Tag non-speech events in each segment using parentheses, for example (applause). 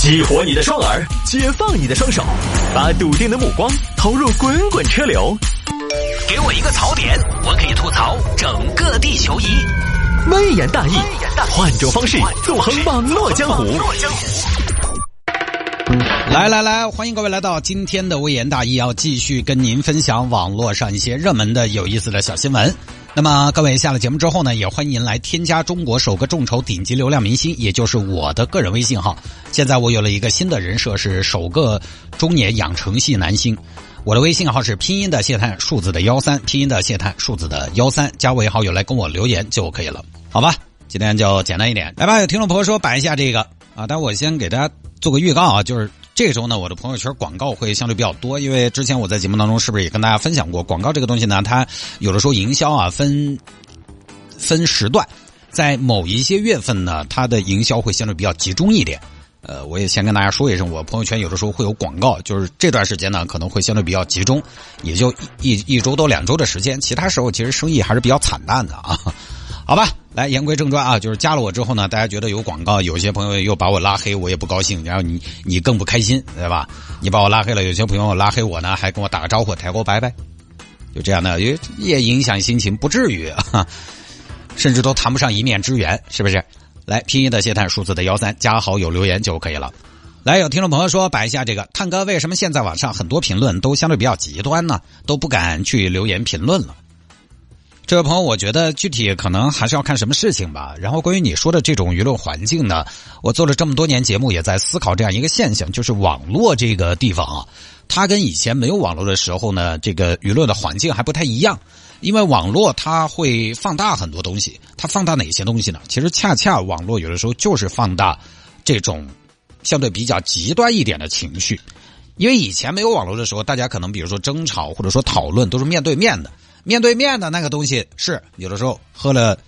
激活你的双耳，解放你的双手，把笃定的目光投入滚滚车流。给我一个槽点，我可以吐槽整个地球仪。微言大义，换种方式纵横网络江湖。来来来，欢迎各位来到今天的微言大义，要继续跟您分享网络上一些热门的有意思的小新闻。那么各位下了节目之后呢，也欢迎您来添加中国首个众筹顶级流量明星，也就是我的个人微信号。现在我有了一个新的人设，是首个中年养成系男星。我的微信号是拼音的谢探，数字的幺三，拼音的谢探，数字的幺三，加为好友来跟我留言就可以了，好吧？今天就简单一点，来吧。有听众朋友说摆一下这个啊，但我先给大家做个预告啊，就是这周呢，我的朋友圈广告会相对比较多，因为之前我在节目当中是不是也跟大家分享过，广告这个东西呢，它有的时候营销啊分分时段，在某一些月份呢，它的营销会相对比较集中一点。呃，我也先跟大家说一声，我朋友圈有的时候会有广告，就是这段时间呢可能会相对比较集中，也就一一周到两周的时间，其他时候其实生意还是比较惨淡的啊。(laughs) 好吧，来言归正传啊，就是加了我之后呢，大家觉得有广告，有些朋友又把我拉黑，我也不高兴，然后你你更不开心，对吧？你把我拉黑了，有些朋友拉黑我呢，还跟我打个招呼，抬个拜拜，就这样的，也也影响心情，不至于啊，甚至都谈不上一面之缘，是不是？来拼音的谢探，数字的幺三，加好友留言就可以了。来，有听众朋友说摆一下这个，探哥为什么现在网上很多评论都相对比较极端呢？都不敢去留言评论了。这位朋友，我觉得具体可能还是要看什么事情吧。然后关于你说的这种舆论环境呢，我做了这么多年节目，也在思考这样一个现象，就是网络这个地方啊，它跟以前没有网络的时候呢，这个舆论的环境还不太一样。因为网络它会放大很多东西，它放大哪些东西呢？其实恰恰网络有的时候就是放大这种相对比较极端一点的情绪。因为以前没有网络的时候，大家可能比如说争吵或者说讨论都是面对面的。面对面的那个东西是有的时候喝了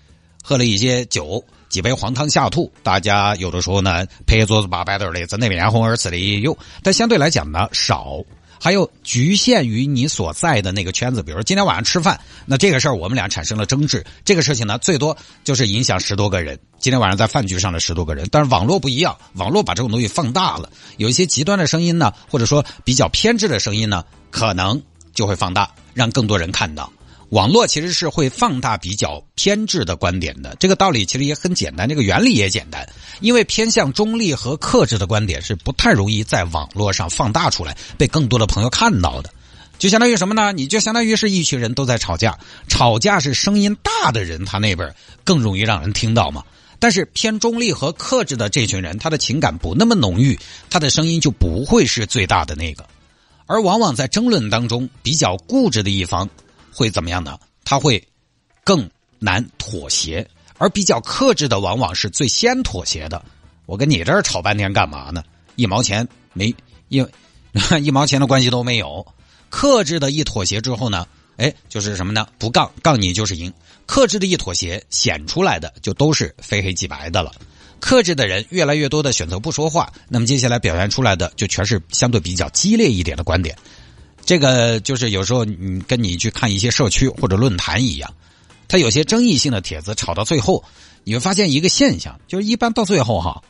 喝了一些酒，几杯黄汤下肚，大家有的时候呢拍桌子把摆的的，在那边红耳赤的也有，但相对来讲呢少，还有局限于你所在的那个圈子，比如说今天晚上吃饭，那这个事儿我们俩产生了争执，这个事情呢最多就是影响十多个人，今天晚上在饭局上的十多个人，但是网络不一样，网络把这种东西放大了，有一些极端的声音呢，或者说比较偏执的声音呢，可能就会放大，让更多人看到。网络其实是会放大比较偏执的观点的，这个道理其实也很简单，这个原理也简单。因为偏向中立和克制的观点是不太容易在网络上放大出来，被更多的朋友看到的。就相当于什么呢？你就相当于是一群人都在吵架，吵架是声音大的人，他那边更容易让人听到嘛。但是偏中立和克制的这群人，他的情感不那么浓郁，他的声音就不会是最大的那个。而往往在争论当中，比较固执的一方。会怎么样呢？他会更难妥协，而比较克制的往往是最先妥协的。我跟你这儿吵半天干嘛呢？一毛钱没一 (laughs) 一毛钱的关系都没有。克制的一妥协之后呢，哎，就是什么呢？不杠杠你就是赢。克制的一妥协显出来的就都是非黑即白的了。克制的人越来越多的选择不说话，那么接下来表现出来的就全是相对比较激烈一点的观点。这个就是有时候你跟你去看一些社区或者论坛一样，它有些争议性的帖子吵到最后，你会发现一个现象，就是一般到最后哈，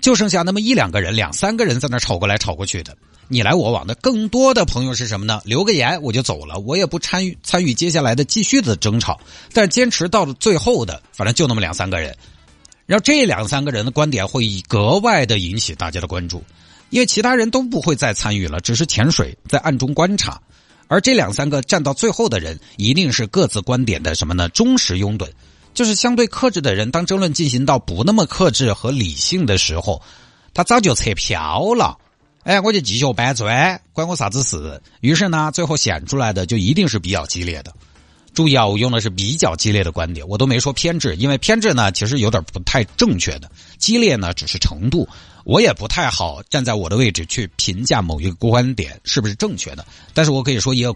就剩下那么一两个人、两三个人在那吵过来吵过去的，你来我往的。更多的朋友是什么呢？留个言我就走了，我也不参与参与接下来的继续的争吵。但坚持到了最后的，反正就那么两三个人，然后这两三个人的观点会格外的引起大家的关注。因为其他人都不会再参与了，只是潜水在暗中观察，而这两三个站到最后的人，一定是各自观点的什么呢？忠实拥趸，就是相对克制的人。当争论进行到不那么克制和理性的时候，他早就撤票了。哎，我就继续搬砖，关我啥子事？于是呢，最后显出来的就一定是比较激烈的。注意啊，我用的是比较激烈的观点，我都没说偏执，因为偏执呢其实有点不太正确的，激烈呢只是程度，我也不太好站在我的位置去评价某一个观点是不是正确的，但是我可以说一个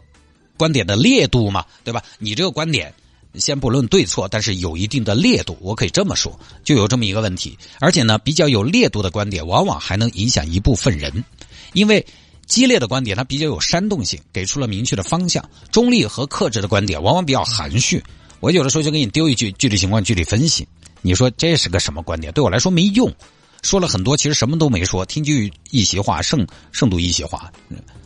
观点的烈度嘛，对吧？你这个观点先不论对错，但是有一定的烈度，我可以这么说，就有这么一个问题，而且呢，比较有烈度的观点，往往还能影响一部分人，因为。激烈的观点，它比较有煽动性，给出了明确的方向；中立和克制的观点，往往比较含蓄。我有的时候就给你丢一句，具体情况具体分析。你说这是个什么观点？对我来说没用。说了很多，其实什么都没说，听句一席话胜胜读一席话，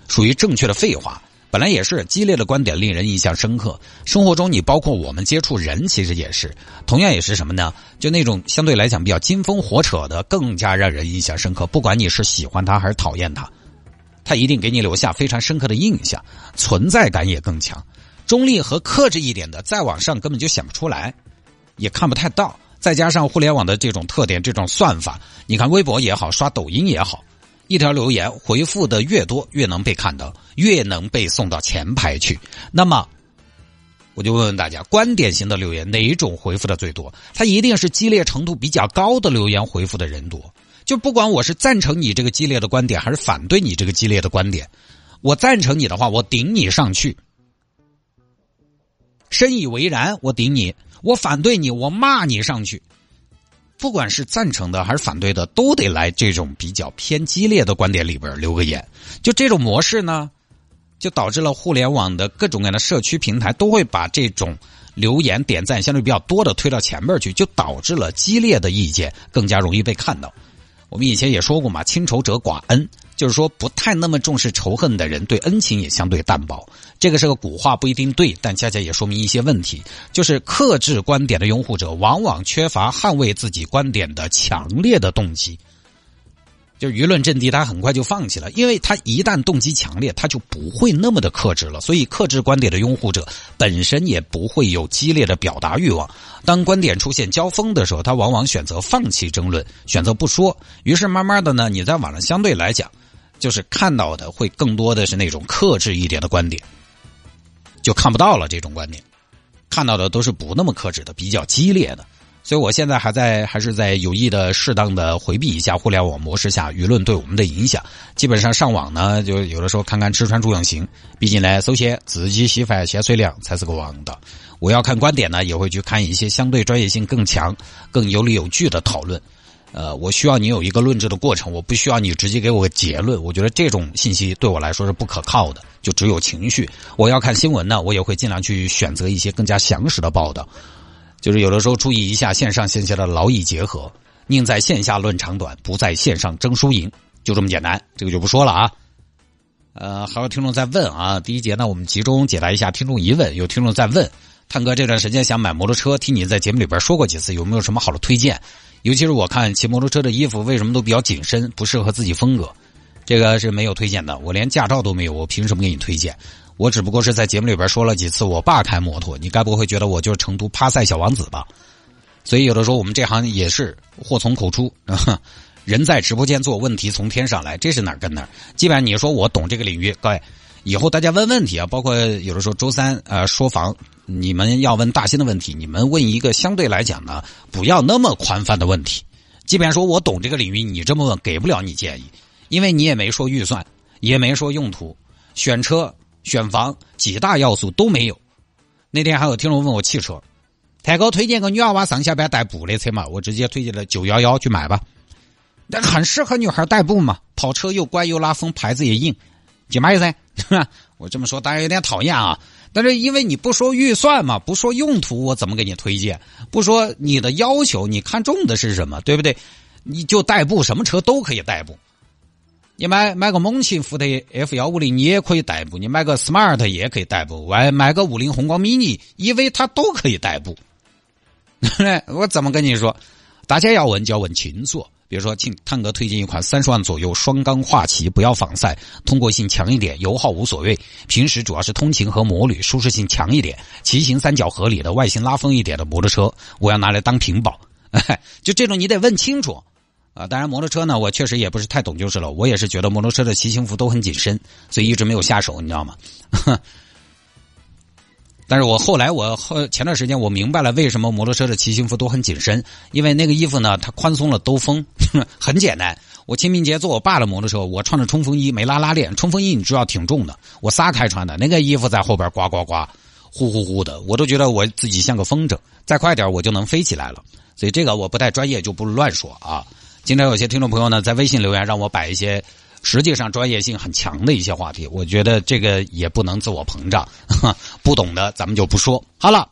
属于正确的废话。本来也是激烈的观点，令人印象深刻。生活中，你包括我们接触人，其实也是同样也是什么呢？就那种相对来讲比较金风火扯的，更加让人印象深刻。不管你是喜欢他还是讨厌他，他一定给你留下非常深刻的印象，存在感也更强。中立和克制一点的，再往上根本就想不出来，也看不太到。再加上互联网的这种特点，这种算法，你看微博也好，刷抖音也好。一条留言回复的越多，越能被看到，越能被送到前排去。那么，我就问问大家，观点型的留言哪一种回复的最多？它一定是激烈程度比较高的留言回复的人多。就不管我是赞成你这个激烈的观点，还是反对你这个激烈的观点，我赞成你的话，我顶你上去，深以为然，我顶你；我反对你，我骂你上去。不管是赞成的还是反对的，都得来这种比较偏激烈的观点里边留个言。就这种模式呢，就导致了互联网的各种各样的社区平台都会把这种留言点赞相对比较多的推到前面去，就导致了激烈的意见更加容易被看到。我们以前也说过嘛，亲仇者寡恩。就是说，不太那么重视仇恨的人，对恩情也相对淡薄。这个是个古话，不一定对，但恰恰也说明一些问题。就是克制观点的拥护者，往往缺乏捍卫自己观点的强烈的动机。就舆论阵地，他很快就放弃了，因为他一旦动机强烈，他就不会那么的克制了。所以，克制观点的拥护者本身也不会有激烈的表达欲望。当观点出现交锋的时候，他往往选择放弃争论，选择不说。于是，慢慢的呢，你在网上相对来讲。就是看到的会更多的是那种克制一点的观点，就看不到了这种观点，看到的都是不那么克制的、比较激烈的。所以我现在还在还是在有意的、适当的回避一下互联网模式下舆论对我们的影响。基本上上网呢，就有的时候看看吃穿住用行。毕竟呢，首先自己洗饭先水凉才是个王道。我要看观点呢，也会去看一些相对专业性更强、更有理有据的讨论。呃，我需要你有一个论证的过程，我不需要你直接给我个结论。我觉得这种信息对我来说是不可靠的，就只有情绪。我要看新闻呢，我也会尽量去选择一些更加详实的报道。就是有的时候注意一下线上线下的劳逸结合，宁在线下论长短，不在线上争输赢，就这么简单。这个就不说了啊。呃，还有听众在问啊，第一节呢，我们集中解答一下听众疑问。有听众在问，探哥这段时间想买摩托车，听你在节目里边说过几次，有没有什么好的推荐？尤其是我看骑摩托车的衣服为什么都比较紧身，不适合自己风格，这个是没有推荐的。我连驾照都没有，我凭什么给你推荐？我只不过是在节目里边说了几次我爸开摩托，你该不会觉得我就是成都趴赛小王子吧？所以有的时候我们这行也是祸从口出，(laughs) 人在直播间做，问题从天上来，这是哪儿跟哪儿？基本上你说我懂这个领域，各位以后大家问问题啊，包括有的时候周三呃说房。你们要问大新的问题，你们问一个相对来讲呢，不要那么宽泛的问题。即便说我懂这个领域，你这么问给不了你建议，因为你也没说预算，也没说用途，选车、选房几大要素都没有。那天还有听众问我汽车，太哥推荐个女娃娃上下班代步的车嘛？我直接推荐了九幺幺去买吧，那很适合女孩代步嘛，跑车又乖又拉风，牌子也硬，去买噻。(laughs) 我这么说当然有点讨厌啊。但是因为你不说预算嘛，不说用途，我怎么给你推荐？不说你的要求，你看中的是什么，对不对？你就代步，什么车都可以代步。你买买个猛禽福特 F 幺五零，你也可以代步；你买个 Smart 也可以代步，买买个五菱宏光 mini，EV 它都可以代步。(laughs) 我怎么跟你说？大家要问就要问清楚。比如说，请探哥推荐一款三十万左右双缸化骑，不要仿赛，通过性强一点，油耗无所谓。平时主要是通勤和摩旅，舒适性强一点，骑行三角合理的，外形拉风一点的摩托车，我要拿来当屏保。(laughs) 就这种你得问清楚啊！当然，摩托车呢，我确实也不是太懂就是了。我也是觉得摩托车的骑行服都很紧身，所以一直没有下手，你知道吗？(laughs) 但是我后来我后前段时间我明白了为什么摩托车的骑行服都很紧身，因为那个衣服呢它宽松了兜风，(laughs) 很简单。我清明节坐我爸的摩托车，我穿着冲锋衣没拉拉链，冲锋衣你知道挺重的，我撒开穿的，那个衣服在后边呱呱呱，呼呼呼的，我都觉得我自己像个风筝，再快点我就能飞起来了。所以这个我不太专业就不乱说啊。今天有些听众朋友呢在微信留言让我摆一些。实际上专业性很强的一些话题，我觉得这个也不能自我膨胀，(laughs) 不懂的咱们就不说。好了。